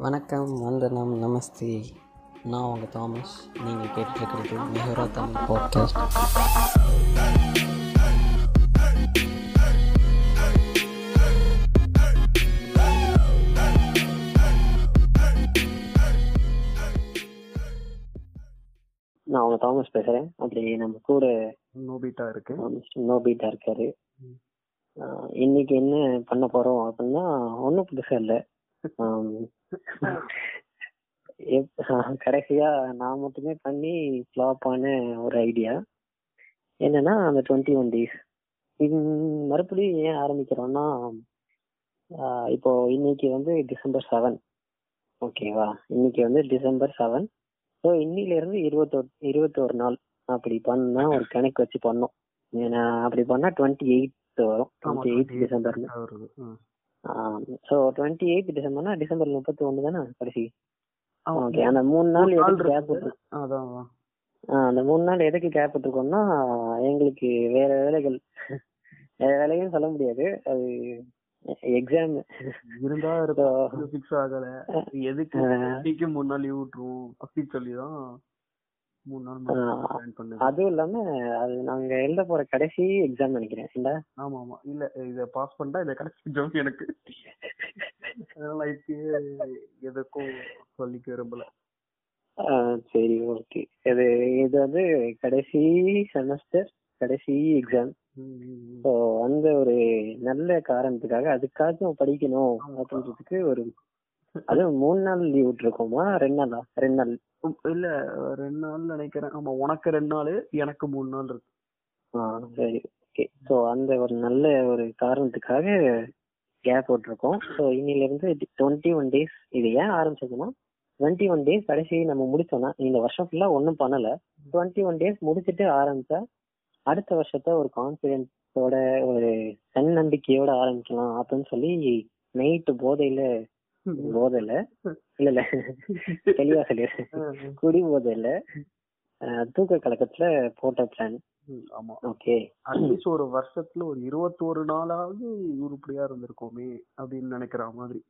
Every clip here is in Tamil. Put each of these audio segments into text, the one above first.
வணக்கம் வந்தனம் நமஸ்தே. நான் உங்கள் தாமஸ். நீங்கள் கேட்டுருக்கிறது மெஹரா தமிழ் பாட்காஸ்ட் நான் அவங்க தாமஸ் பேசுறேன். அப்படி நம்ம கூட நோபிட்டா இருக்கு. நோபீட்டா இருக்காரு. இன்னைக்கு என்ன பண்ண போறோம் அப்படின்னா ஒன்றும் புதுசா இல்ல. கடைசியா நான் மட்டுமே பண்ணி ஃபிளாப் ஆன ஒரு ஐடியா என்னன்னா அந்த டுவெண்ட்டி ஒன் டேஸ் இது மறுபடியும் ஏன் ஆரம்பிக்கிறோம்னா இப்போ இன்னைக்கு வந்து டிசம்பர் செவன் ஓகேவா இன்னைக்கு வந்து டிசம்பர் செவன் ஸோ இன்னில இருந்து இருபத்தொரு இருபத்தோரு நாள் அப்படி பண்ணா ஒரு கணக்கு வச்சு பண்ணோம். ஏன்னா அப்படி பண்ணா டுவெண்ட்டி எயிட் வரும் டுவெண்ட்டி எயிட் ம். ஸோ டுவெண்ட்டி எயிட் டிசம்பர்னா டிசம்பர் முப்பத்தி ஒன்று தானே கடைசி. ஓகே அந்த மூணு நாள் எதுக்கு கேப் அதான். அந்த மூணு நாள் எதுக்கு கேப் விட்டுருக்கோம்னா எங்களுக்கு வேற வேலைகள். வேற வேலையும் சொல்ல முடியாது. அது எக்ஸாம் இருந்தா இருக்கும் ஃபிக்ஸ் ஆகல. எதுக்கு? மூணு நாள் லீவ் விட்டுருவோம் அப்படி சொல்லி தான் மூணு நாள் பிளான் பண்ணது அதுவும் இல்லாம அது நாங்க எழுத போற கடைசி எக்ஸாம் நினைக்கிறேன். இல்ல ஆமா ஆமா. இல்ல இத பாஸ் பண்ணிட்டா இத கடைசி ஜோக் எனக்கு. அதனால எதுக்கும் சொல்லிக்க விரும்பல. சரி ஓகே இது இது வந்து கடைசி செமஸ்டர் கடைசி எக்ஸாம். ஸோ அந்த ஒரு நல்ல காரணத்துக்காக அதுக்காச்சும் படிக்கணும் அப்படின்றதுக்கு ஒரு அதுவும் மூணு நாள் லீவ் விட்டுருக்கோமா? ரெண்டு நாளா? ரெண்டு நாள். இல்ல ரெண்டு நாள் நினைக்கிறேன். ஆமா உனக்கு ரெண்டு நாள் எனக்கு மூணு நாள் இருக்கு. ஆ சரி. ஓகே ஸோ அந்த ஒரு நல்ல ஒரு காரணத்துக்காக கேப் போட்டிருக்கோம். ஸோ இன்னிலிருந்து டுவெண்ட்டி ஒன் டேஸ் இது ஏன் ஆரம்பிச்சதுன்னா டுவெண்ட்டி ஒன் டேஸ் கடைசி நம்ம முடிச்சோம்னா இந்த வருஷம் ஃபுல்லாக ஒன்றும் பண்ணலை. டுவெண்ட்டி ஒன் டேஸ் முடிச்சுட்டு ஆரம்பிச்சா அடுத்த வருஷத்தை ஒரு கான்ஃபிடென்ஸோட ஒரு தன்னம்பிக்கையோட ஆரம்பிக்கலாம் அப்படின்னு சொல்லி நைட்டு போதையில் போதையில இல்ல இல்ல தெளிவா சொல்லிடுறேன் குடி போதையில தூக்க கலக்கத்துல போட்ட பிளான் ஆமா. ஓகே. அட்லீஸ்ட் ஒரு வருஷத்துல ஒரு இருபத்தோரு நாளாவது உருப்படியா இருந்திருக்கோமே அப்படின்னு நினைக்கிற மாதிரி.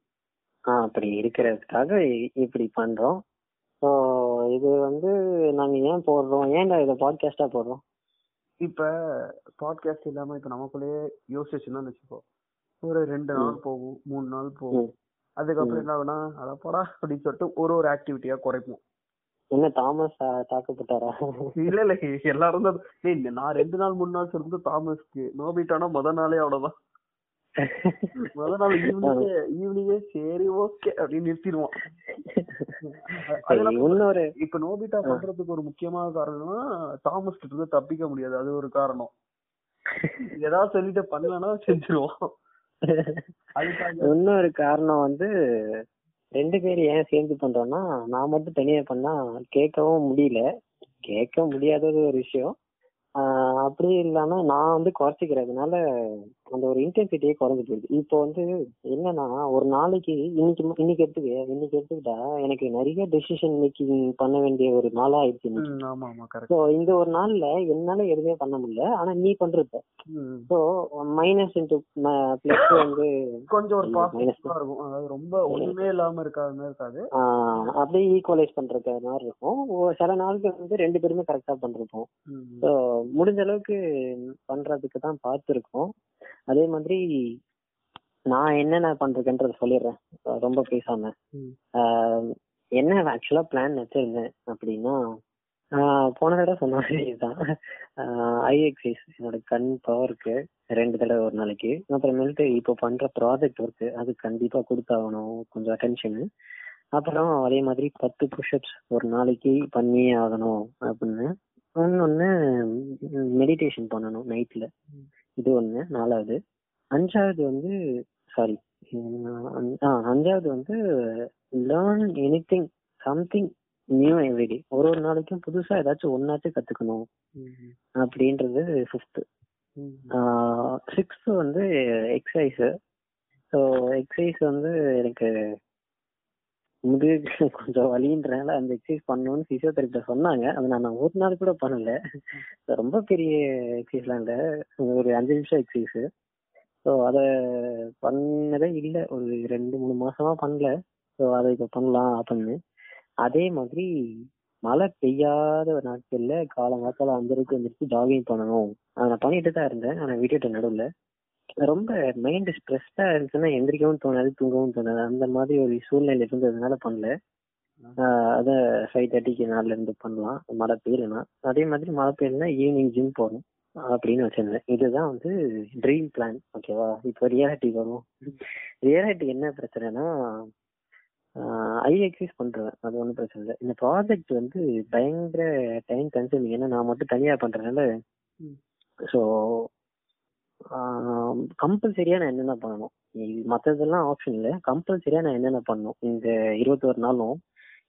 அப்படி இருக்கிறதுக்காக இப்படி பண்றோம். ஸோ இது வந்து நாங்க ஏன் போடுறோம்? ஏன்டா இதை பாட்காஸ்டா போடுறோம்? இப்ப பாட்காஸ்ட் இல்லாம இப்ப நமக்குள்ளேயே யோசிச்சுன்னா வச்சுக்கோ. ஒரு ரெண்டு நாள் போகும் மூணு நாள் போகும். அதுக்கப்புறம் என்ன ஆகுனா அடப்படா அப்படின்னு சொல்லிட்டு ஒரு ஒரு ஆக்டிவிட்டியா குறைப்போம். என்ன தாமஸ் தாக்கப்பட்டாரா? இல்ல இல்ல எல்லாரும் தான். நான் ரெண்டு நாள் மூணு நாள் சொல்றது தாமஸ்க்கு நோபிட்டானா முத நாளே அவ்வளவுதான். முத நாள் ஈவினிங்கே ஈவினிங்கே சரி ஓகே அப்படின்னு நிறுத்திடுவான் இப்ப நோபிட்டா பண்றதுக்கு ஒரு முக்கியமான காரணம்னா தாமஸ் கிட்ட இருந்து தப்பிக்க முடியாது. அது ஒரு காரணம். ஏதாவது சொல்லிட்டு பண்ணலன்னா செஞ்சிருவோம். இன்னொரு காரணம் வந்து ரெண்டு பேரும் ஏன் சேர்ந்து பண்றோம்னா நான் மட்டும் தனியா பண்ணா கேட்கவும் முடியல. கேட்க முடியாதது ஒரு விஷயம். ஆஹ் அப்படி இல்லாம நான் வந்து குறைச்சிக்கிறதுனால அந்த ஒரு இன்டென்சிட்டியே குறைஞ்சு போயிடுது. இப்போ வந்து என்னன்னா ஒரு நாளைக்கு இன்னைக்கு இன்னைக்கு எடுத்துக்க இன்னைக்கு எடுத்துக்கிட்டா எனக்கு நிறைய டெசிஷன் மேக்கிங் பண்ண வேண்டிய ஒரு நாளா ஆயிடுச்சு ஸோ இந்த ஒரு நாள்ல என்னால எதுவுமே பண்ண முடியல. ஆனா நீ பண்றத ஸோ மைனஸ் இன்டூ பிளஸ் வந்து கொஞ்சம் ஒரு ம், minus பாசிட்டிவா இருக்கும். அதாவது ரொம்ப ஒண்ணுமே இல்லாம இருக்காத மாதிரி இருக்காது. அப்படியே ஈக்குவலைஸ் பண்றது மாதிரி இருக்கும். சில நாளுக்கு வந்து ரெண்டு பேருமே கரெக்டா பண்றோம். ஸோ முடிஞ்ச அளவுக்கு பண்றதுக்கு தான் பார்த்துருக்கோம். அதே மாதிரி நான் என்னென்ன பண்றேன்றத சொல்லிடுறேன். ரொம்ப பேசாம. என்ன ஆக்சுவலா பிளான் வச்சிருந்தேன் அப்படின்னா போன தடவை சொன்ன மாதிரி தான் ஐ எக்ஸைஸ் என்னோட கண் பவருக்கு ரெண்டு தடவை ஒரு நாளைக்கு. அப்புறமேல்ட்டு இப்போ பண்ற ப்ராஜெக்ட் ஒர்க்கு அது கண்டிப்பா கொடுத்தாகணும். கொஞ்சம் அட்டென்ஷனு அப்புறம் அதே மாதிரி பத்து புஷ்அப்ஸ் ஒரு நாளைக்கு பண்ணியே ஆகணும் அப்படின்னு இன்னொன்னு மெடிடேஷன் பண்ணணும் நைட்ல இது ஒண்ணு. நாலாவது. அஞ்சாவது வந்து சாரி அஞ்சாவது வந்து learn anything something new everyday ஒரு ஒரு நாளைக்கும் புதுசா ஏதாச்சும் ஒன்னாச்சும் கத்துக்கணும். அப்படின்றது ஃபிஃப்த் சிக்ஸ்த் வந்து எக்ஸசைஸ் ஸோ எக்ஸசைஸ் வந்து எனக்கு முதுகு கொஞ்சம் வலின்றனால அந்த எக்ஸசைஸ் பண்ணணும்னு பிசியோதெரபிட்ட சொன்னாங்க. அது நான் ஒரு நாள் கூட பண்ணல. ரொம்ப பெரிய எக்ஸசைஸ்லாம் இல்லை. ஒரு அஞ்சு நிமிஷம் எக்ஸசைஸ் ஸோ அதை பண்ணதே இல்லை. ஒரு ரெண்டு மூணு மாசமா பண்ணல. ஸோ அதை இப்போ பண்ணலாம் அப்படின்னு. அதே மாதிரி மழை பெய்யாத ஒரு நாட்கள்ல காலங்காத்தால அஞ்சரைக்கு வந்துருச்சு ஜாகிங் பண்ணணும். அதை நான் பண்ணிட்டு தான் இருந்தேன். ஆனால் விட்டுட்டேன் நடுவில் ரொம்ப மைண்ட் ஸ்ட்ரெஸ்டா இருந்துச்சுன்னா எந்திரிக்கவும் தோணாது தூங்கவும் தோணாது. அந்த மாதிரி ஒரு சூழ்நிலை இருந்ததுனால பண்ணல. அதை ஃபைவ் தேர்ட்டிக்கு நாலுல இருந்து பண்ணலாம். மழை பெய்யலனா அதே மாதிரி மழை பெய்யலனா ஈவினிங் ஜிம் போகணும் அப்படின்னு வச்சிருந்தேன். இதுதான் வந்து ட்ரீம் பிளான் ஓகேவா இப்போ ரியாலிட்டி வரும். ரியாலிட்டி என்ன பிரச்சனைனா ஐ எக்ஸைஸ் பண்றேன். அது ஒன்றும் பிரச்சனை இல்லை. இந்த ப்ராஜெக்ட் வந்து பயங்கர டைம் கன்சூமிங் ஏன்னா நான் மட்டும் தனியா பண்றதுனால. ஸோ கம்பல்சரியா நான் என்னென்ன பண்ணணும்? மற்றதெல்லாம் ஆப்ஷன் இல்லை. கம்பல்சரியா நான் என்னென்ன பண்ணணும்? இந்த இருபத்தோரு நாளும்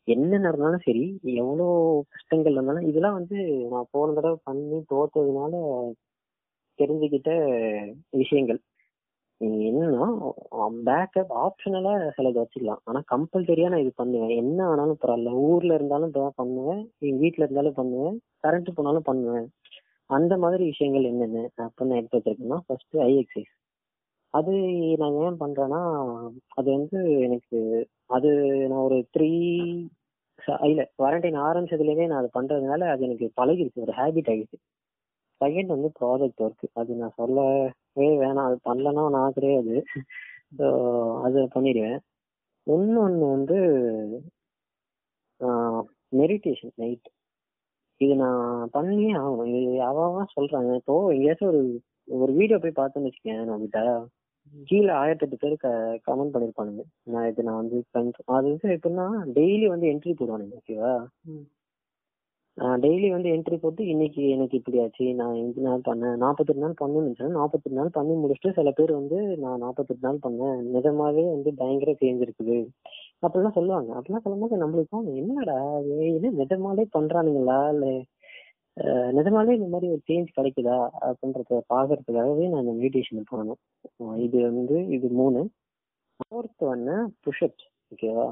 என்ன நடந்தாலும் சரி எவ்வளோ கஷ்டங்கள் இருந்தாலும் இதெல்லாம் வந்து நான் போன தடவை பண்ணி தோத்ததுனால தெரிஞ்சுக்கிட்ட விஷயங்கள். என்னன்னா பேக்கப் ஆப்ஷனலா சிலது வச்சுக்கலாம். ஆனா கம்பல்சரியா நான் இது பண்ணுவேன். என்ன ஆனாலும் பரவாயில்ல. ஊர்ல இருந்தாலும் பண்ணுவேன். எங்க வீட்டுல இருந்தாலும் பண்ணுவேன். கரண்ட் போனாலும் பண்ணுவேன். அந்த மாதிரி விஷயங்கள் என்னென்ன அப்படின்னு எடுத்து வச்சிருக்கேன்னா ஃபர்ஸ்ட் ஐ எக்ஸைஸ் அது நான் ஏன் பண்றேன்னா அது வந்து எனக்கு அது நான் ஒரு த்ரீ இல்ல குவாரண்டைன் ஆரம்பிச்சதுலேருந்தே நான் அது பண்றதுனால அது எனக்கு பழகிருச்சு ஒரு ஹேபிட் ஆகிடுச்சு செகண்ட் வந்து ப்ராஜெக்ட் ஒர்க் அது நான் சொல்லவே வேணாம் அது பண்ணலன்னா நான் கிடையாது ஸோ அது பண்ணிடுவேன். இன்னொன்று வந்து மெடிடேஷன் நைட் இது நான் பண்ணியே ஆகணும். இது அவன் சொல்றாங்க. இப்போ எங்கேயாச்சும் ஒரு ஒரு வீடியோ போய் பார்த்தேன்னு வச்சுக்கேன் நான் கிட்ட கீழே ஆயிரத்தெட்டு பேர் கமெண்ட் பண்ணிருப்பானுங்க. நான் இது நான் வந்து அது வந்து எப்படின்னா டெய்லி வந்து என்ட்ரி போடுவானுங்க ஓகேவா. டெய்லி வந்து என்ட்ரி போட்டு இன்னைக்கு எனக்கு இப்படி ஆச்சு நான் அஞ்சு நாள் பண்ணேன் நாற்பத்தெட்டு நாள் பண்ணணும்னு நாற்பத்தெட்டு நாள் பண்ணி முடிச்சுட்டு சில பேர் வந்து நான் நாற்பத்தெட்டு நாள் பண்ணேன். நிஜமாவே வந்து பயங்கர சேஞ்ச் இருக்குது. அப்படிலாம் சொல்லுவாங்க. அப்படிலாம் சொல்லும்போது நம்மளுக்கு தோணும், என்னடா இது? நிஜமாலே பண்றானுங்களா? இல்ல நிஜமாலே இந்த மாதிரி ஒரு சேஞ்ச் கிடைக்குதா? அப்படின்றத பாக்குறதுக்காகவே நான் இந்த மெடிடேஷன் பண்ணணும் இது வந்து இது மூணு. ஃபோர்த் ஒன்னு புஷ்அப்ஸ் ஓகேவா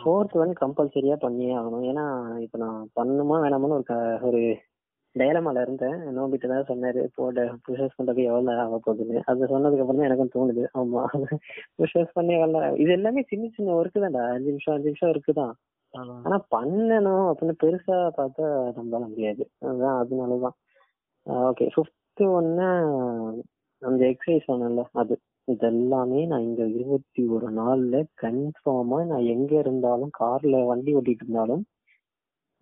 ஃபோர்த் ஒன் கம்பல்சரியா பண்ணியே ஆகணும். ஏன்னா இப்ப நான் பண்ணுமா வேணாமான்னு ஒரு ஒரு டயலமால இருந்தேன். நோபிட்டு தான் சொன்னாரு போட புஷஸ் பண்றது எவ்வளவு நேரம் ஆக போகுதுன்னு. அது சொன்னதுக்கு அப்புறம் தான் எனக்கும் தோணுது ஆமா புஷஸ் பண்ணி எவ்வளவு இது எல்லாமே சின்ன சின்ன ஒர்க்கு தான்டா. அஞ்சு நிமிஷம் அஞ்சு நிமிஷம் ஒர்க்கு தான். ஆனா பண்ணணும் அப்படின்னு பெருசா பார்த்தா நம்மளால முடியாது. அதுதான் அதனாலதான். ஓகே ஃபிஃப்த் ஒன்னு அந்த எக்ஸசைஸ் சொன்னேன்ல அது. இதெல்லாமே நான் இந்த இருபத்தி ஒரு நாள்ல கன்ஃபார்மா நான் எங்க இருந்தாலும் கார்ல வண்டி ஓட்டிட்டு இருந்தாலும்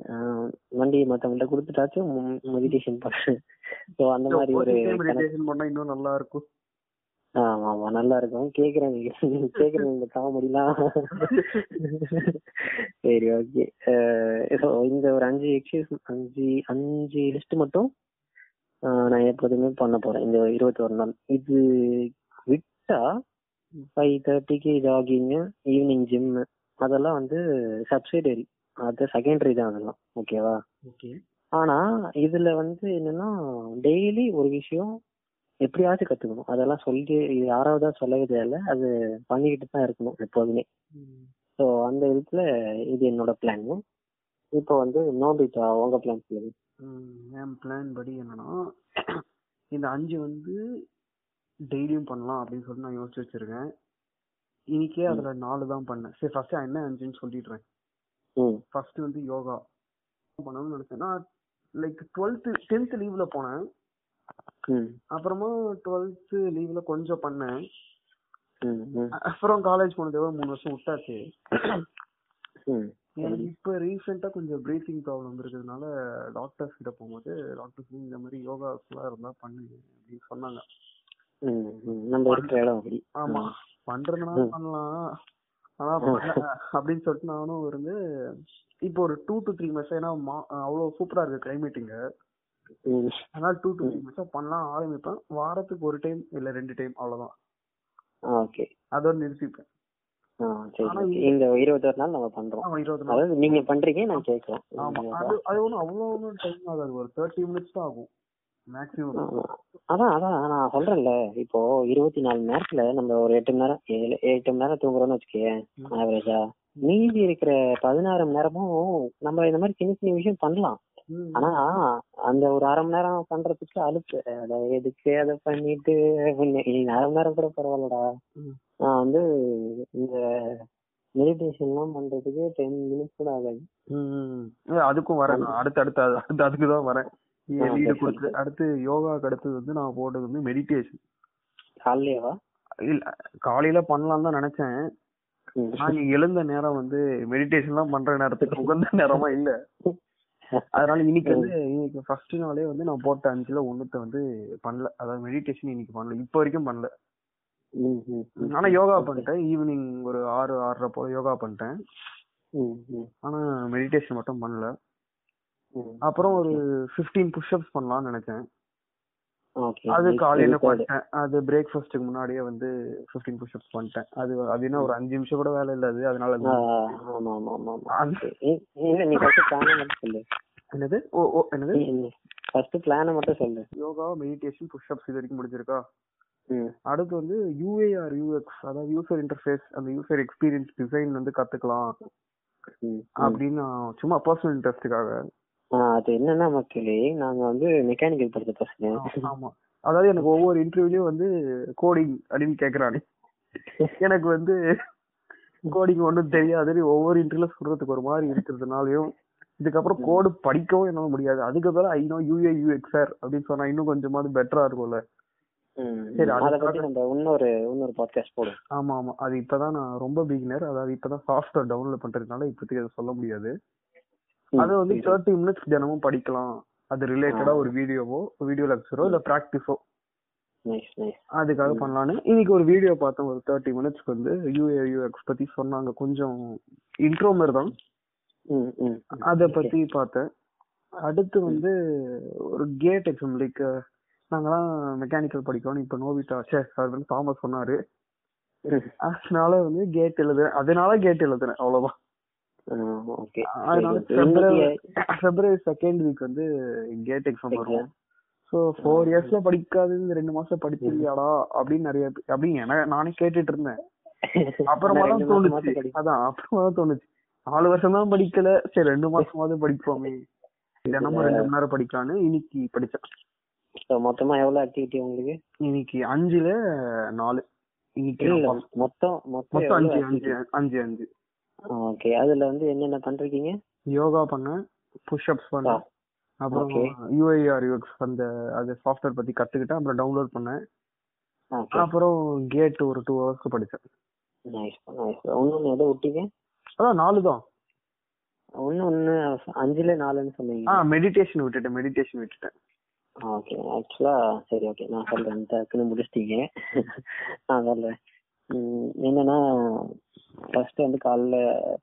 ஆஹ் வண்டி மத்தவங்கள்ட்ட கொடுத்துட்டாச்சும் மெடிடேஷன் பண்ணேன் ஸோ அந்த மாதிரி ஒரு கணக்கு. மெடிடேஷன் பண்ணா இன்னும் நல்லா இருக்கும். ஆமா ஆமா நல்லா இருக்கும். கேக்குறேன் கேக்குறேன் இந்த காமெடிலாம். சரி ஓகே. ஸோ இந்த ஒரு அஞ்சு எக்ஸசைஸ் அஞ்சு அஞ்சு லிஸ்ட் மட்டும் நான் எப்போதுமே பண்ண போறேன். இந்த இருபத்தி ஒரு நாள். இது விட்டா ஃபைவ் தேர்ட்டிக்கு ஜாகிங் ஈவினிங் ஜிம் அதெல்லாம் வந்து சப்சிடரி அது செகண்டரி தான் அதெல்லாம். ஓகேவா ஓகே ஆனா இதுல வந்து என்னன்னா டெய்லி ஒரு விஷயம் எப்படியாச்சும் கத்துக்கணும். அதெல்லாம் சொல்லி யாராவதா சொல்லவே தேவையில்ல அது பண்ணிக்கிட்டு தான் இருக்கணும் எப்போதுமே. ஸோ அந்த விதத்துல இது என்னோட பிளான் இப்போ வந்து நோபிட்டா உங்க பிளான் சொல்லுங்க. என் பிளான் படி என்னன்னா இந்த அஞ்சு வந்து டெய்லியும் பண்ணலாம் அப்படின்னு சொல்லி நான் யோசிச்சு வச்சிருக்கேன். இன்னைக்கே அதுல நாலு தான் பண்ணேன். சரி ஃபர்ஸ்ட் என்ன அஞ்சுன்னு சொல்லிடுறேன். ஃபர்ஸ்ட் வந்து யோகா. பண்ணணும்னு நினைச்சேன்னா லைக் டுவெல்த்து டென்த் லீவ்ல போனேன். அப்புறமா டுவெல்த்து லீவ்ல கொஞ்சம் பண்ணேன். அப்புறம் காலேஜ் போனதோட மூணு வருஷம் விட்டாச்சு. எனக்கு இப்ப ரீசெண்டா கொஞ்சம் பிரீத்திங் ப்ராப்ளம் இருக்கிறதுனால டாக்டர்ஸ் கிட்ட போகும்போது டாக்டர்ஸ் இந்த மாதிரி யோகா எல்லாம் இருந்தா பண்ணுங்க அப்படின்னு சொன்னாங்க. நம்ம ஆமா. பண்றதுனால பண்ணலாம். அப்படின்னு சொல்லிட்டு நானும் இருந்து இப்போ ஒரு டூ டு த்ரீ மந்த்ஸ் ஏன்னா அவ்வளவு சூப்பரா இருக்கு கிளைமேட் இங்க. அதனால டூ டு த்ரீ மந்த்ஸ் பண்ணலாம் ஆரம்பிப்பேன். வாரத்துக்கு ஒரு டைம் இல்ல ரெண்டு டைம் அவ்வளவுதான். ஓகே. அதோட நிறுத்திப்பேன். ஆனா. இந்த இருபத்தொரு நாள் நம்ம பண்றோம். அதாவது நீங்க பண்றீங்க நான் ஆமா அது ஒன்றும் அவ்வளோ ஒன்றும் டைம் ஆகாது. ஒரு தேர்ட்டி மினிட்ஸ் தான் ஆகும். அதான் அதான் நான் சொல்றேன்ல. இப்போ இருபத்தி நாலு மணி நேரத்துல நம்ம ஒரு எட்டு மணி நேரம் ஏழு எட்டு மணி நேரம் தூங்குறோம்னு வச்சுக்கேன் ஆவரேஜா மீதி இருக்கிற பதினாறு மணி நேரமும் நம்ம இந்த மாதிரி சின்ன சின்ன விஷயம் பண்ணலாம். ஆனா அந்த ஒரு அரை மணி நேரம் பண்றதுக்கு அலுப்பு. அட எதுக்கு அதை பண்ணிட்டு அரை மணி நேரம் கூட பரவாயில்லடா. நான் வந்து இந்த மெடிடேஷன்லாம் பண்றதுக்கு டென் மினிட்ஸ் கூட ஆகாது. அதுக்கும் வரேன். நான். அடுத்து அடுத்து அது- அதுக்கு தான் வரேன். லீடு சரி, கொடுத்து அடுத்து யோகாக்கு அடுத்தது வந்து நான் போட்டது வந்து மெடிடேஷன் காலையிலேவா? இல்ல காலையில பண்ணலாம் தான் நினைச்சேன். நான் எழுந்த நேரம் வந்து மெடிடேஷன்லாம் பண்ற நேரத்துக்கு உகந்த நேரமா இல்ல. அதனால இன்னைக்கு வந்து இன்னைக்கு ஃபர்ஸ்ட் நாளே வந்து நான் போட்ட அஞ்சுல ஒண்ணுத்த வந்து பண்ணல. அதாவது மெடிடேஷன் இன்னைக்கு பண்ணல. இப்போ வரைக்கும் பண்ணல. ஆனா யோகா பண்ணிட்டேன். ஈவினிங் ஒரு ஆறு ஆறரை போல யோகா பண்ணிட்டேன். ஆனா மெடிடேஷன் மட்டும் பண்ணல. அப்புறம் ஒரு 15 புஷ்அப்ஸ் பண்ணலாம்னு நினைச்சேன். அது காலையில. பண்ணிட்டேன். அது பிரேக்ஃபாஸ்ட்டுக்கு முன்னாடியே வந்து 15 புஷ்அப்ஸ் பண்ணிட்டேன். அது அது என்ன ஒரு அஞ்சு நிமிஷம் கூட வேலை இல்ல அது. அதனால என்னது? ஓ ஓ என்னது? ஃபர்ஸ்ட் பிளான மட்டும் சொல்லு. யோகா மெடிடேஷன் புஷ்அப்ஸ் இது வரைக்கும் முடிஞ்சிருக்கா? அடுத்து வந்து யூஏஆர் யூஎக்ஸ் அதாவது யூசர் இன்டர்ஃபேஸ் அந்த யூசர் எக்ஸ்பீரியன்ஸ் டிசைன் வந்து கத்துக்கலாம். அப்படின்னு சும்மா பர்சனல் இன்ட்ரெஸ்ட்டுக்காக ஆ, அது என்னன்னா மக்களே நாங்க வந்து மெக்கானிக்கல் படிச்ச பசங்க. ஆமா. அதாவது எனக்கு ஒவ்வொரு இன்டர்வியூலயும் வந்து கோடிங் அப்படின்னு கேக்குறானே. எனக்கு வந்து கோடிங் ஒண்ணும் தெரியாது ஒவ்வொரு இன்டர்வியூல சொல்றதுக்கு ஒரு மாதிரி இருக்கிறதுனாலயும் இதுக்கப்புறம் கோடு படிக்கவும் என்னால முடியாது. அதுக்கு பதிலா ஐ நோ யூஏ யூஎக்ஸ்ஆர் அப்படின்னு சொன்னா இன்னும் கொஞ்சமாவது பெட்டரா இருக்கும்ல. சரி. அத பத்தி நம்ம இன்னொரு இன்னொரு பாட்காஸ்ட் போடுவோம். ஆமா ஆமா. அது இப்பதான் நான் ரொம்ப பிகினர் அதாவது இப்பதான் சாஃப்ட்வேர் டவுன்லோட் பண்றதுனால இப்போதைக்கு அதை சொல்ல முடியாது. அது வந்து. தேர்ட்டி மினிட்ஸ் தினமும் படிக்கலாம். அது ரிலேட்டடா ஒரு வீடியோவோ வீடியோ லெக்சரோ இல்ல பிராக்டிஸோ அதுக்காக பண்ணலான்னு. இன்னைக்கு ஒரு வீடியோ பார்த்தேன் ஒரு தேர்ட்டி மினிட்ஸ்க்கு வந்து யூஏ யூஎக்ஸ் பத்தி சொன்னாங்க. கொஞ்சம் இன்ட்ரோ மாதிரி தான் அத பத்தி பார்த்தேன். அடுத்து வந்து ஒரு கேட் எக்ஸாம் லைக் நாங்கெல்லாம் மெக்கானிக்கல் படிக்கணும் இப்ப நோபிட்டா சே சார் வந்து தாமஸ் சொன்னாரு. அதனால வந்து கேட் எழுதுறேன். அதனால கேட் எழுதுறேன் அவ்வளவுதான். அதனால பிப்ரவரி பிப்ரவரி செகண்ட் வீக் வந்து கேட் எக்ஸாம் வரும் சோ ஃபோர் இயர்ஸ்ல படிக்காதது இந்த ரெண்டு மாசம் படிச்சிருக்கியாடா? அப்படின்னு நிறைய அப்படின்னு என- நானே கேட்டுட்டு இருந்தேன். அப்புறமா தான் தோணுச்சு. அதான் அப்புறமா தான் தோணுச்சு. நாலு வருஷம் தான் படிக்கல. சரி ரெண்டு மாசமாவது படிப்போமே. தினமும் ரெண்டு மணி நேரம் படிக்கலான்னு இன்னைக்கு படிச்சேன். மொத்தமா எவ்வளவு ஆக்டிவிட்டி உங்களுக்கு? இன்னைக்கு அஞ்சுல நாலு. இன்னைக்கு மொத்தம் மொத்தம் அஞ்சு அஞ்சு அஞ்சு அஞ்சு. ஓகே. அதுல வந்து என்னென்ன பண்றீங்க? யோகா பண்ணேன் புஷ்அப்ஸ் பண்ணேன் அப்புறம். யூஐஆர் யூஎக்ஸ் அந்த அது சாஃப்ட்வேர் பத்தி கத்துக்கிட்டேன் அப்புறம் டவுன்லோட் பண்ணேன் அப்புறம் கேட் ஒரு டூ ஹவர்ஸ்க்கு படிச்சேன். நைஸ் நைஸ் இன்னொன்னு எதை விட்டீங்க? அதான் நாலு தான். ஒன்னு ஒன்னு அஞ்சுல நாலுன்னு ஆ சொன்னீங்க மெடிடேஷன் விட்டுட்டேன் மெடிடேஷன் விட்டுட்டேன். ஓகே. ஆக்சுவலா சரி ஓகே. நான் சொல்றேன். டக்குன்னு முடிச்சிட்டீங்க. நான் சொல்றேன். என்னன்னா ஃபர்ஸ்ட் வந்து காலைல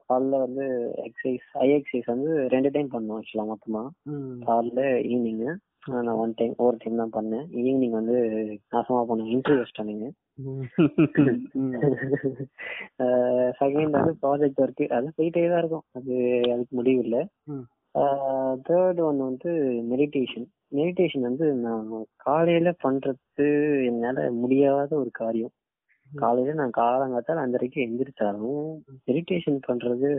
காலைல வந்து எக்ஸசைஸ் ஐ எக்ஸசைஸ் வந்து ரெண்டு டைம் பண்ணோம் ஆக்சுவலா மொத்தமா. காலைல ஈவினிங் நான் ஒன் டைம் ஒரு டைம் தான் பண்ணேன் ஈவினிங் வந்து நாசமா போனேன் இன்டர்வியூ வச்சிட்டானுங்க. செகண்ட் வந்து ப்ராஜெக்ட் ஒர்க் அது போயிட்டே தான் இருக்கும். அது அதுக்கு முடிவு இல்லை. தேர்ட் ஒன் வந்து மெடிடேஷன் மெடிடேஷன் வந்து நான் காலையில பண்றது என்னால முடியாத ஒரு காரியம். காலையில நான் காலங்காத்தால அஞ்சரைக்கு எந்திரிச்சாலும் மெடிடேஷன் பண்றது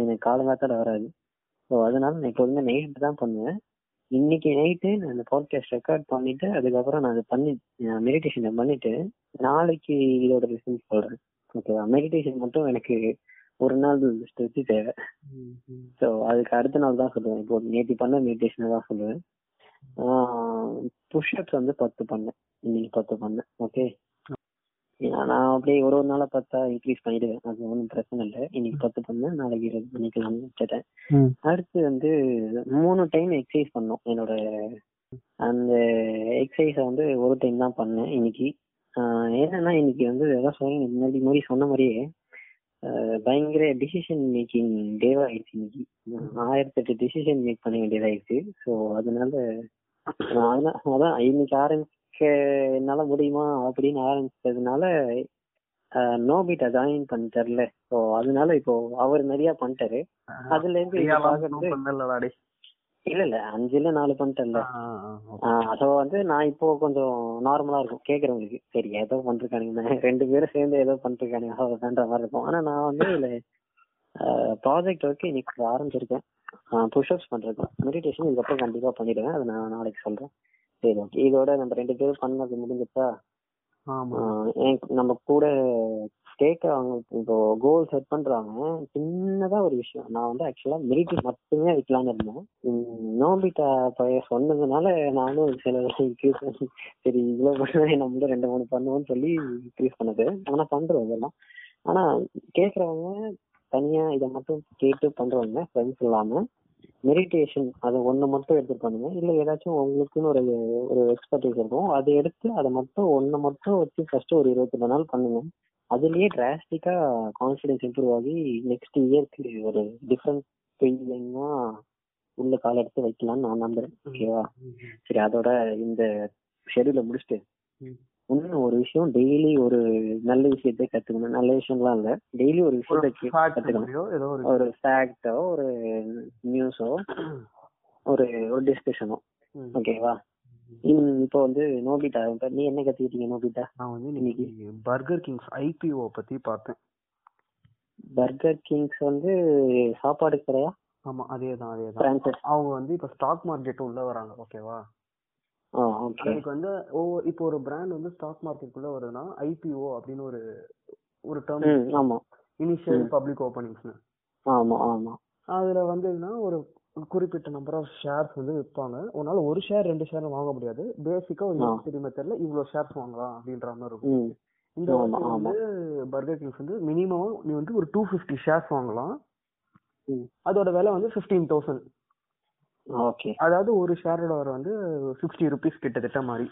எனக்கு காலங்காத்தால வராது. ஸோ அதனால நான் எப்போதுமே நைட் தான் பண்ணுவேன். இன்னைக்கு நைட்டு நான் இந்த பாட்காஸ்ட் ரெக்கார்ட் பண்ணிட்டு அதுக்கப்புறம் நான் அதை பண்ணி மெடிடேஷனை பண்ணிட்டு நாளைக்கு இதோட ரிசல்ட் சொல்றேன். ஓகேவா மெடிடேஷன் மட்டும் எனக்கு ஒரு நாள் ஸ்ட்ரெச்சு தேவை. ஸோ அதுக்கு அடுத்த நாள் தான் சொல்லுவேன். இப்போ நேற்று பண்ண மெடிடேஷனை தான் சொல்லுவேன். புஷ்அப்ஸ் வந்து பத்து பண்ணேன். இன்னைக்கு பத்து பண்ணேன். ஓகே நான் அப்படியே ஒரு ஒரு நாளா பத்தா இன்க்ரீஸ் பண்ணிடுவேன். அது ஒன்றும் பிரச்சனை இல்லை. இன்னைக்கு பத்து பண்ணேன். நாளைக்கு இருபது பண்ணிக்கலாம்னு வச்சுட்டேன் ம். அடுத்து வந்து மூணு டைம் எக்ஸசைஸ் பண்ணோம். என்னோட அந்த எக்ஸசைஸை வந்து ஒரு டைம் தான் பண்ணேன் இன்னைக்கு. என்னன்னா இன்னைக்கு வந்து அதான் சொன்னேன் முன்னாடி மாதிரி சொன்ன மாதிரியே பயங்கர டிசிஷன் மேக்கிங் டேவா ஆயிடுச்சு இன்னைக்கு. ஆயிரத்தி எட்டு டிசிஷன் மேக் பண்ண வேண்டியதாயிடுச்சு ஸோ அதனால நான் அதான் இன்னைக்கு ஆரம்பிக்க என்னால முடியுமா அப்படின்னு ஆரம்பிச்சதுனால நோபிட்ட ஜாயின் பண்ணிட்டார்ல. ஸோ அதனால இப்போ அவர் நிறைய பண்ணிட்டாரு. அதுல இருந்து. இல்ல இல்ல அஞ்சுல நாலு பண்ணிட்டேன்ல. ஸோ வந்து நான் இப்போ கொஞ்சம் நார்மலா இருக்கும். கேக்குறவங்களுக்கு சரி ஏதோ பண்ணிருக்கானுங்க ரெண்டு பேரும் சேர்ந்து ஏதோ பண்ணிருக்கானுங்க அவ்வளவுதான்ற மாதிரி இருக்கும். ஆனா நான் வந்து இதுல ப்ராஜெக்ட் ஒர்க் இன்னைக்கு ஆரம்பிச்சிருக்கேன். புஷ்அப்ஸ் பண்றது மெடிடேஷன் இதுக்கப்புறம் கண்டிப்பா பண்ணிடுவேன். அதை நான் நாளைக்கு சொல்றேன். சரி ஓகே இதோட நம்ம ரெண்டு பேரும் பண்ணது முடிஞ்சிச்சா? நம்ம கூட கேட்கறவங்க இப்போ கோல் செட் பண்றவங்க சின்னதா ஒரு விஷயம். நான் வந்து ஆக்சுவலா மிலிட்ரி மட்டுமே வைக்கலாம்னு இருந்தேன். நோபிட்டா பையன் சொன்னதுனால நானும் சில இன்க்ரீஸ் சரி இவ்வளவு பண்ணவே நம்மளும் ரெண்டு மூணு பண்ணுவோம்னு சொல்லி இன்க்ரீஸ் பண்ணது. ஆனா பண்றோம் இதெல்லாம். ஆனா கேட்கறவங்க தனியா இதை மட்டும் கேட்டு பண்றவங்க ஃப்ரெண்ட்ஸ் இல்லாம மெடிடேஷன் அது ஒண்ணு மட்டும் எடுத்து பண்ணுங்க. இல்ல ஏதாச்சும் உங்களுக்குன்னு ஒரு ஒரு எக்ஸ்பர்டைஸ் இருக்கும். அதை எடுத்து அதை மட்டும் ஒண்ணு மட்டும் வச்சு ஃபர்ஸ்ட் ஒரு இருபத்தி நாள் பண்ணுங்க. அதுலயே டிராஸ்டிக்கா கான்ஃபிடன்ஸ் இம்ப்ரூவ் ஆகி நெக்ஸ்ட் இயர்க்கு ஒரு டிஃப்ரெண்ட் ஃபீலிங்கா உள்ள கால எடுத்து வைக்கலாம்னு நான் நம்புறேன். ஓகேவா சரி அதோட இந்த ஷெடியூல முடிச்சுட்டு இன்னும் ஒரு விஷயம் டெய்லி ஒரு நல்ல விஷயத்தை கத்துக்கணும். நல்ல விஷயம்லாம் இல்ல. டெய்லி ஒரு விஷயத்தை கத்துக்கணும். ஒரு ஃபேக்டோ ஒரு நியூஸோ ஒரு ஒரு டிஸ்கஷனோ. ஓகேவா இப்போ வந்து நோபிட்டா நீ என்ன கத்துக்கிட்டீங்க நோபிட்டா நான் வந்து இன்னைக்கு பர்கர் கிங்ஸ் ஐபிஓ பத்தி பார்த்தேன். பர்கர் கிங்ஸ் வந்து சாப்பாடு கடையா? ஆமா அதே தான் அதே தான் அவங்க வந்து இப்ப ஸ்டாக் மார்க்கெட் உள்ள வராங்க ஓகேவா அதுக்கு வந்து ஒவ்வொரு இப்போ ஒரு பிராண்ட் வந்து ஸ்டாக் மார்க்கெட்டுக்குள்ள வருதுன்னா ஐபிஓ அப்படின்னு ஒரு ஒரு டேர்ம் ஆமா. இனிஷியல். பப்ளிக் ஓப்பனிங்ஸ்னு ஆமா ஆமா. அதுல வந்ததுன்னா ஒரு குறிப்பிட்ட நம்பர் ஆஃப் ஷேர்ஸ் வந்து விற்பாங்க உன்னால ஒரு ஷேர் ரெண்டு ஷேர் வாங்க முடியாது. பேசிக்கா ஒரு. ஈக்விட்டி மெத்தட்ல இவ்வளவு ஷேர்ஸ் வாங்கலாம் அப்படின்ற மாதிரி இருக்கும். இந்த. வந்து பர்கர் கிங்ஸ் வந்து மினிமம் நீ வந்து ஒரு டூ ஃபிஃப்டி ஷேர்ஸ் வாங்கலாம். அதோட விலை வந்து ஃபிஃப்டீன் தௌசண்ட் ஓகே. அதாவது ஒரு ஷேரோட வர வந்து சிக்ஸ்டி ருபீஸ் கிட்டத்தட்ட மாதிரி.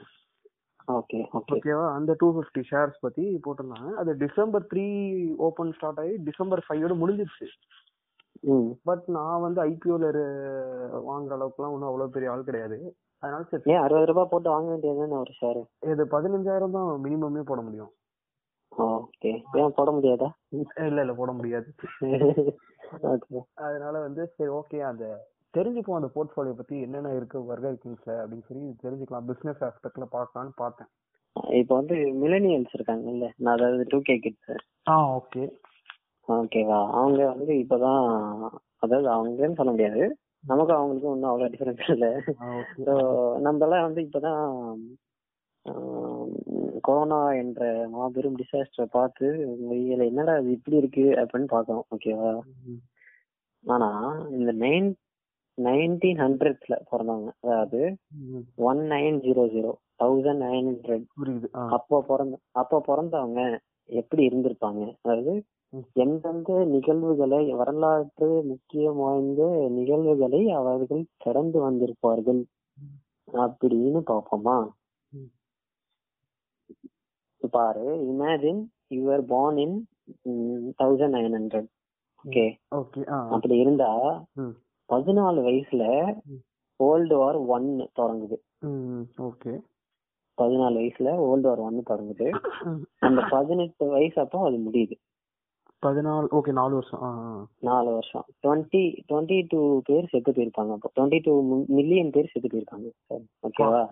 Okay okay. ஓகேவா? அந்த டூ ஃபிஃப்டி ஷேர்ஸ் பத்தி போட்டிருந்தாங்க. அது டிசம்பர் த்ரீ ஓபன் ஸ்டார்ட் ஆகி டிசம்பர் ஃபைவோட முடிஞ்சிருச்சு. பட் நான் வந்து ஐபிஓல வாங்குற அளவுக்குலாம் ஒன்றும் அவ்வளோ பெரிய ஆள் கிடையாது. அதனால சரி. ஏன் அறுபது ரூபாய் போட்டு வாங்க வேண்டியதுதானே ஒரு ஷேர் இது பதினஞ்சாயிரம் தான் மினிமமே போட முடியும். ஓகே. ஏன் போட முடியாதா? இல்ல இல்ல போட முடியாது. அதனால வந்து சரி ஓகே. அந்த தெரிஞ்சுப்போம் அந்த போர்ட்ஃபோலியோ பத்தி என்னென்ன இருக்கு பர்கர் கிங்ஸ்ல அப்படின்னு சொல்லி தெரிஞ்சுக்கலாம். பிசினஸ் ஆஸ்பெக்ட்ல பார்க்கலாம்னு பார்த்தேன். இப்போ வந்து மில்லனியல்ஸ் இருக்காங்கல்ல? நான் அதாவது டூ கே கிட்ஸ் ஆ ஓகே ஓகேவா அவங்க வந்து இப்பதான் அதாவது அவங்கன்னு சொல்ல முடியாது. நமக்கு அவங்களுக்கும் ஒன்றும் அவ்வளோ டிஃபரன்ஸ் இல்லை. ஸோ நம்மலாம் வந்து இப்பதான் கொரோனா என்ற மாபெரும் டிசாஸ்டரை பார்த்து இதுல என்னடா இது இப்படி இருக்கு அப்படின்னு பார்க்கணும் ஓகேவா ஆனா இந்த நைன் நைன்டீன் ஹண்ட்ரட்ஸ்ல பிறந்தவங்க. அதாவது one nine zero zero thousand nine hundred புரியுது. அப்போ பிறந்த அப்போ பிறந்தவங்க எப்படி இருந்திருப்பாங்க? அதாவது. எந்தெந்த நிகழ்வுகளை வரலாற்று முக்கியம் வாய்ந்த நிகழ்வுகளை அவர்கள் கடந்து வந்திருப்பார்கள் அப்படின்னு பார்ப்போமா? ம். பாரு imagine you're born in thousand nine hundred okay அப்படி இருந்தா. பதினாலு வயசுல. வேர்ல்டு வார் ஒன் தொடங்குது. ம் ஓகே. பதினாலு வயசுல வேர்ல்டு வார் ஒன்னு தொடங்குது. அந்த பதினெட்டு வயசு அப்போ அது முடியுது. பதினாலு ஓகே நாலு வருஷம். நாலு வருஷம். டுவெண்ட்டி டுவெண்ட்டி டூ பேர் செத்து போயிருப்பாங்க அப்போ. டுவெண்ட்டி டூ மில்லியன் பேர் செத்து போயிருக்காங்க ஓகேவா.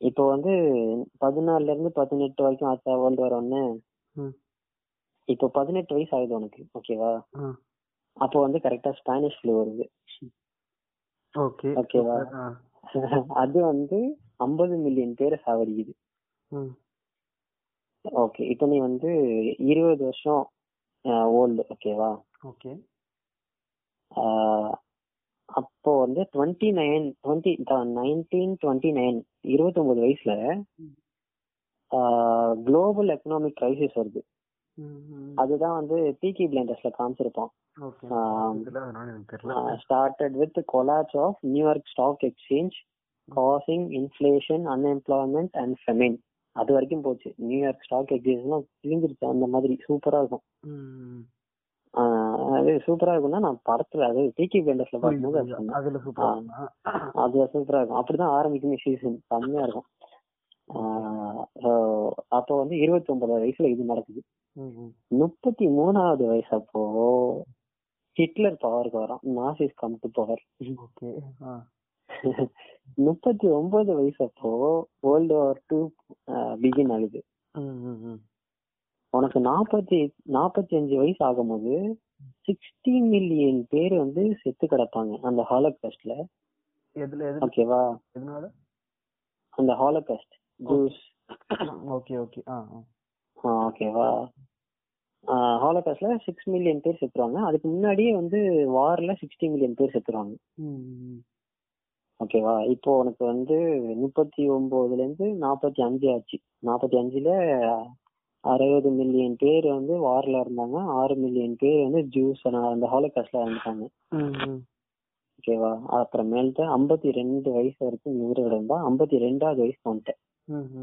இப்போ வந்து பதினாலுல இருந்து பதினெட்டு வரைக்கும் ஆச்சா வேர்ல்டு வார் ஒன்னு. இப்போ பதினெட்டு வயசு ஆகுது உனக்கு. ஓகேவா. அப்போ வந்து கரெக்டா ஸ்பானிஷ் ஃப்ளூ வருது. ஓகே ஓகேவா? அது வந்து ஐம்பது மில்லியன் பேரை சாவடிக்குது. ஓகே இப்போ நீ வந்து இருபது வருஷம் ஓல்டு ஓகேவா ஓகே அப்போ வந்து twenty nine twenty nineteen twenty nine இருபத்தொன்பது வயசுல குளோபல் எக்கனாமிக் கிரைசிஸ் வருது. அதுதான் வந்து பீக்கி பிளைண்டர்ஸ்ல காமிச்சிருப்போம். Started with collapse of New York stock exchange causing inflation unemployment and famine அது வரைக்கும் போச்சு. நியூயார்க் ஸ்டாக் எக்ஸ்சேஞ்ச்லாம் பிரிஞ்சிருச்சு. அந்த மாதிரி சூப்பரா இருக்கும். அது சூப்பரா இருக்கும்னா நான் படத்துல அது பீக்கி பிளைண்டர்ஸ்ல பார்க்கும்போது. அதுல சூப்பரா இருக்கும்? அப்படிதான் ஆரம்பிக்குமே சீசன் செம்மையா இருக்கும். அப்போ வந்து இருபத்தி ஒன்பது வயசுல இது நடக்குது. முப்பத்தி மூணாவது வயசு அப்போ ஹிட்லர் பவருக்கு வரும் நாசிஸ் கம் டு பவர் முப்பத்தி ஒன்பது வயசு அப்போ வேர்ல்டு வார் டூ பிகின் ஆகுது. உனக்கு நாற்பத்தி நாற்பத்தி அஞ்சு வயசு ஆகும்போது சிக்ஸ்டி மில்லியன் பேர் வந்து செத்து கிடப்பாங்க அந்த ஹாலோகாஸ்ட்ல ஓகேவா அந்த ஹாலோகாஸ்ட் ஜூஸ் ஓகே ஓகே ஆ. ஓகேவா ஹாலோகாஸ்ட்ல சிக்ஸ் மில்லியன் பேர் செத்துருவாங்க. அதுக்கு முன்னாடியே வந்து வார்ல சிக்ஸ்டி மில்லியன் பேர் செத்துருவாங்க. ஓகேவா இப்போ உனக்கு வந்து முப்பத்தி ஒன்பதுல இருந்து நாற்பத்தி அஞ்சு ஆச்சு. நாற்பத்தி அஞ்சுல அறுபது மில்லியன் பேர் வந்து வார்ல இருந்தாங்க. ஆறு மில்லியன் பேர் வந்து ஜூஸ் அந்த ஹாலோகாஸ்ட்ல இறந்துட்டாங்க. ஓகேவா அப்புறமேல்ட்டு ஐம்பத்தி ரெண்டு வயசு வரைக்கும் இருந்தா ஐம்பத்தி ரெண்டாவது வயசு வந்துட்டேன்.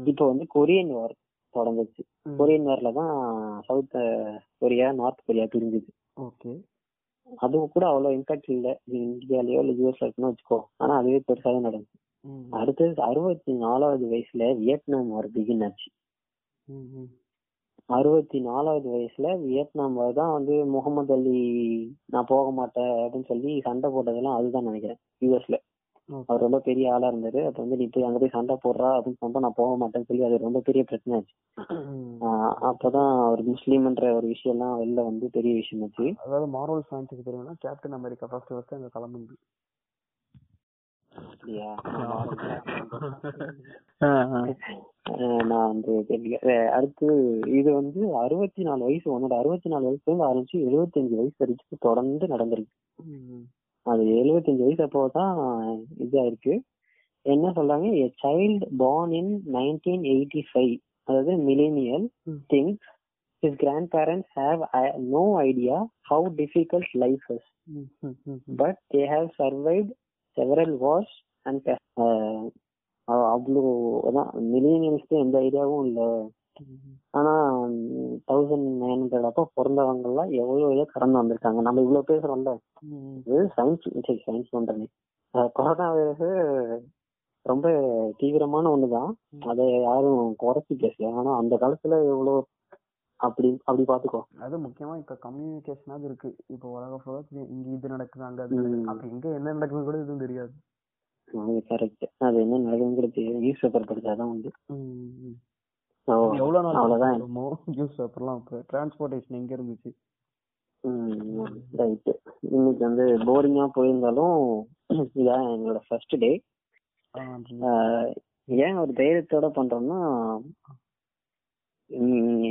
இப்போ வந்து கொரியன் வார் தொடங்குச்சு. கொரியன் வார்ல தான் சவுத் கொரியா நார்த் கொரியா பிரிஞ்சுது. ஓகே. அதுவும் கூட அவ்வளவு இம்பாக்ட் இல்ல. இந்தியாலயோ இல்ல யூஎஸ்ல இருக்குன்னு வச்சுக்கோ. ஆனா அதுவே பெருசா தான் நடந்துச்சு. அடுத்தது அறுபத்தி நாலாவது வயசுல வியட்நாம் வார் பிகின் ஆச்சு. அறுபத்தி நாலாவது வயசுல வியட்நாம் வார் தான் வந்து முகமது அலி நான் போக மாட்டேன் அப்படின்னு சொல்லி சண்டை போட்டதெல்லாம் அதுதான் நினைக்கிறேன். யூஎஸ்ல. அவர் ரொம்ப பெரிய ஆளா இருந்தாரு. அப்ப வந்து நீ போய் அங்க போய் சண்டை போடுறா. அப்படின்னு சொன்னா நான் போக மாட்டேன்னு சொல்லி அது ரொம்ப பெரிய பிரச்சனை ஆச்சு. அப்பதான் அவர் முஸ்லீம்ன்ற ஒரு விஷயம்லாம் வெளில வந்து பெரிய விஷயம் ஆச்சு. அதாவது மார்வல் ஃபேன்ஸுக்கு தெரியும்னா கேப்டன் அமெரிக்கா ஃபர்ஸ்ட் ஃபர்ஸ்ட் அங்க கிளம்புது நான் வந்து அடுத்து இது வந்து அறுபத்தி நாலு வயசு உன்னோட அறுபத்தி நாலு வயசுல இருந்து ஆரம்பிச்சு எழுபத்தஞ்சு வயசு வரைக்கும் தொடர்ந்து நடந்திருக்கு. அது எழுபத்தஞ்சு வயசு அப்போ தான் இதாயிருக்கு என்ன சொல்றாங்க a child born in 1985 அதாவது millennial ம். thinks his grandparents have uh, no idea how difficult life is ம், ம், ம், ம். but they have survived several wars and pe- ஆஹ் அஹ் அவ்வளோ அதான் மில்லியனியல்ஸ்க்கு எந்த ஐடியாவும் இல்ல ஆனா தௌசண்ட் நைன் ஹண்ட்ரட் அப்போ பிறந்தவங்க எல்லாம் எவ்வளவு இதை கடந்து வந்திருக்காங்க? நம்ம இவ்வளவு பேசுறோம்ல. இது சயின்ஸ் சரி சயின்ஸ் பண்றேன். கொரோனா வைரஸ் ரொம்ப தீவிரமான ஒண்ணுதான். அதை யாரும் குறைச்சி பேசல. ஆனா அந்த காலத்துல எவ்வளவு அப்படி அப்படி பாத்துக்கோ அது முக்கியமா இப்ப கம்யூனிகேஷனாவது இருக்கு. இப்போ உலக ஃபுல்லா இங்க இது நடக்குது அங்க அது. நடக்குது. அப்ப எங்க என்ன நடக்குதுன்னு கூட எதுவும் தெரியாது. கரெக்ட் அது என்ன தெரியும் நியூஸ் பேப்பர் படிச்சாதான் உண்டு. எவ்வளவு நாள் அவ்வளவுதான். வருமோ நியூஸ் பேப்பர்லாம் இப்ப டிரான்ஸ்போர்டேஷன் எங்க இருந்துச்சு. ரைட் இன்னைக்கு வந்து போரிங்கா போயிருந்தாலும் இதான் எங்களோட ஃபர்ஸ்ட் டே ஏன் ஒரு தைரியத்தோட பண்றோம்னா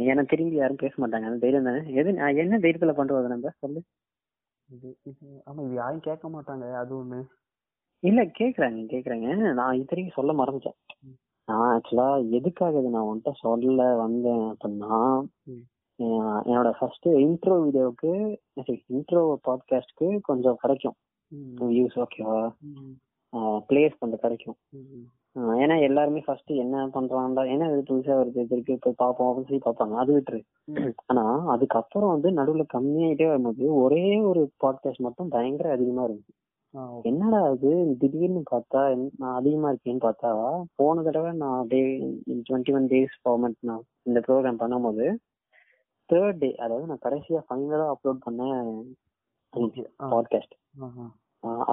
எனக்கு திரும்பி யாரும் பேச மாட்டாங்க. அந்த தைரியம் தானே? எது என்ன தைரியத்துல பண்றது நம்ம? சொல்லு. இது ஆமா இது யாரும் கேட்க மாட்டாங்க. அது ஒண்ணு. இல்ல கேக்குறாங்க கேக்குறாங்க. நான் இது வரைக்கும் சொல்ல மறந்துட்டேன். நான் ஆக்சுவலா எதுக்காக இது நான் உன்கிட்ட சொல்ல வந்தேன் அப்படின்னா என்னோட ஃபர்ஸ்ட் இன்ட்ரோ வீடியோவுக்கு இன்ட்ரோ பாட்காஸ்ட்க்கு கொஞ்சம் கிடைக்கும். வியூஸ் ஓகேவா. பிளேஸ் கொஞ்சம் கிடைக்கும் ஏன்னா எல்லாருமே ஃபர்ஸ்ட் என்ன பண்றான்டா என்ன இது புதுசா வருது இருக்கு போய் பார்ப்போம் அப்படின்னு சொல்லி பார்ப்பாங்க அது விட்டுரு. ஆனா அதுக்கப்புறம் வந்து நடுவுல கம்மியாயிட்டே வரும்போது ஒரே ஒரு பாட்காஸ்ட் மட்டும் பயங்கர அதிகமா ஓகே. என்னடா அது திடீர்னு பார்த்தா அதிகமா இருக்கேன்னு பார்த்தா போன தடவை நான் day twenty one days format நான் இந்த ப்ரோக்ராம் பண்ணும்போது தேர்ட் டே அதாவது நான் கடைசியா ஃபைனலா அப்லோட் பண்ண பாட்காஸ்ட்.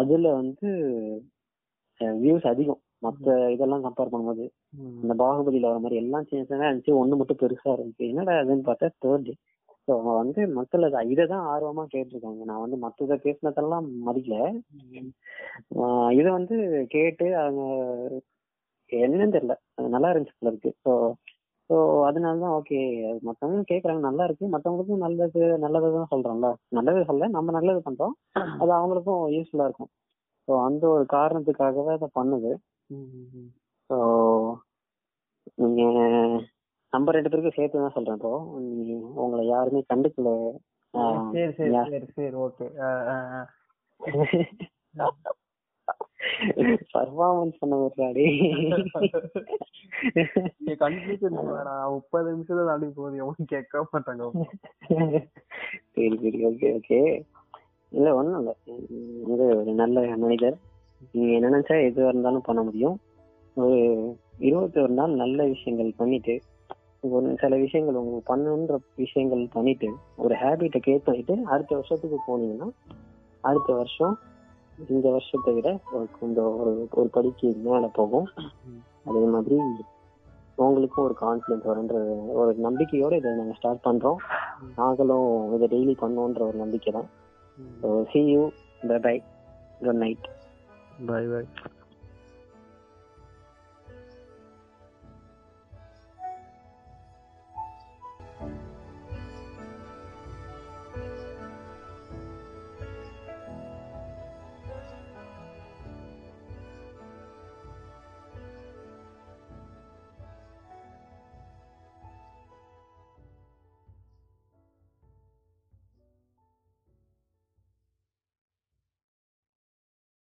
அதுல வந்து வியூஸ் அதிகம். மத்த இதெல்லாம் கம்பேர் பண்ணும்போது. இந்த பாகுபலியில வர மாதிரி எல்லாம் சின்னதா இருந்துச்சு. ஒண்ணு மட்டும் பெருசா இருந்துச்சு. என்னடா அதுன்னு பார்த்தா தேர்ட் டே ஸோ வந்து மக்கள் அதை இதை தான் ஆர்வமா கேட்டிருக்காங்க. நான் வந்து மத்தத பேசினதெல்லாம் மதிக்கல. ம். ஆஹ் இதை வந்து கேட்டு அவங்க என்னன்னு தெரியல. நல்லா இருந்துச்சு போல இருக்கு. ஸோ ஸோ அதனால தான் ஓகே மற்றவங்க கேட்குறாங்க நல்லா இருக்கு. மற்றவங்களுக்கும் நல்லது நல்லதை தான் சொல்றோம்ல நல்லது சொல்ல நம்ம நல்லது பண்றோம். அது அவங்களுக்கும் யூஸ்ஃபுல்லா இருக்கும். ஸோ அந்த ஒரு காரணத்துக்காகவே அதை பண்ணுது. ஸோ நீங்க நம்ம ரெண்டு பேருக்கும் சேர்த்து தான் சொல்றேன் நீ உங்களை யாருமே கண்டுக்கல. சரி சரி சரி சரி ஓகே. பர்ஃபார்மன்ஸ் பண்ண விடுறாடி கன்ஃபியூஷன் முப்பது நிமிஷத்துல தாண்டி போகுது. எவனும் கேட்க மாட்டாங்க. சரி சரி ஓகே ஓகே. இல்ல ஒண்ணும் இல்ல. வந்து ஒரு நல்ல மனிதர். நீங்க நினைச்சா எதுவா இருந்தாலும் பண்ண முடியும். ஒரு இருபத்தி ஒரு நாள் நல்ல விஷயங்கள் பண்ணிட்டு ஒரு சில விஷயங்கள் உங்களுக்கு பண்ணணுன்ற விஷயங்கள் பண்ணிட்டு ஒரு ஹேபிட்டை கேட் பண்ணிட்டு அடுத்த வருஷத்துக்கு போனீங்கன்னா அடுத்த வருஷம் இந்த வருஷத்தை விட கொஞ்சம் ஒரு ஒரு படிக்கு மேல போகும். அதே மாதிரி உங்களுக்கும் ஒரு கான்ஃபிடன்ஸ் வரும்ன்ற ஒரு நம்பிக்கையோட இதை நாங்க ஸ்டார்ட் பண்றோம். நாங்களும் இதை டெய்லி பண்ணோன்ற ஒரு நம்பிக்கை தான் see you bye bye good night bye bye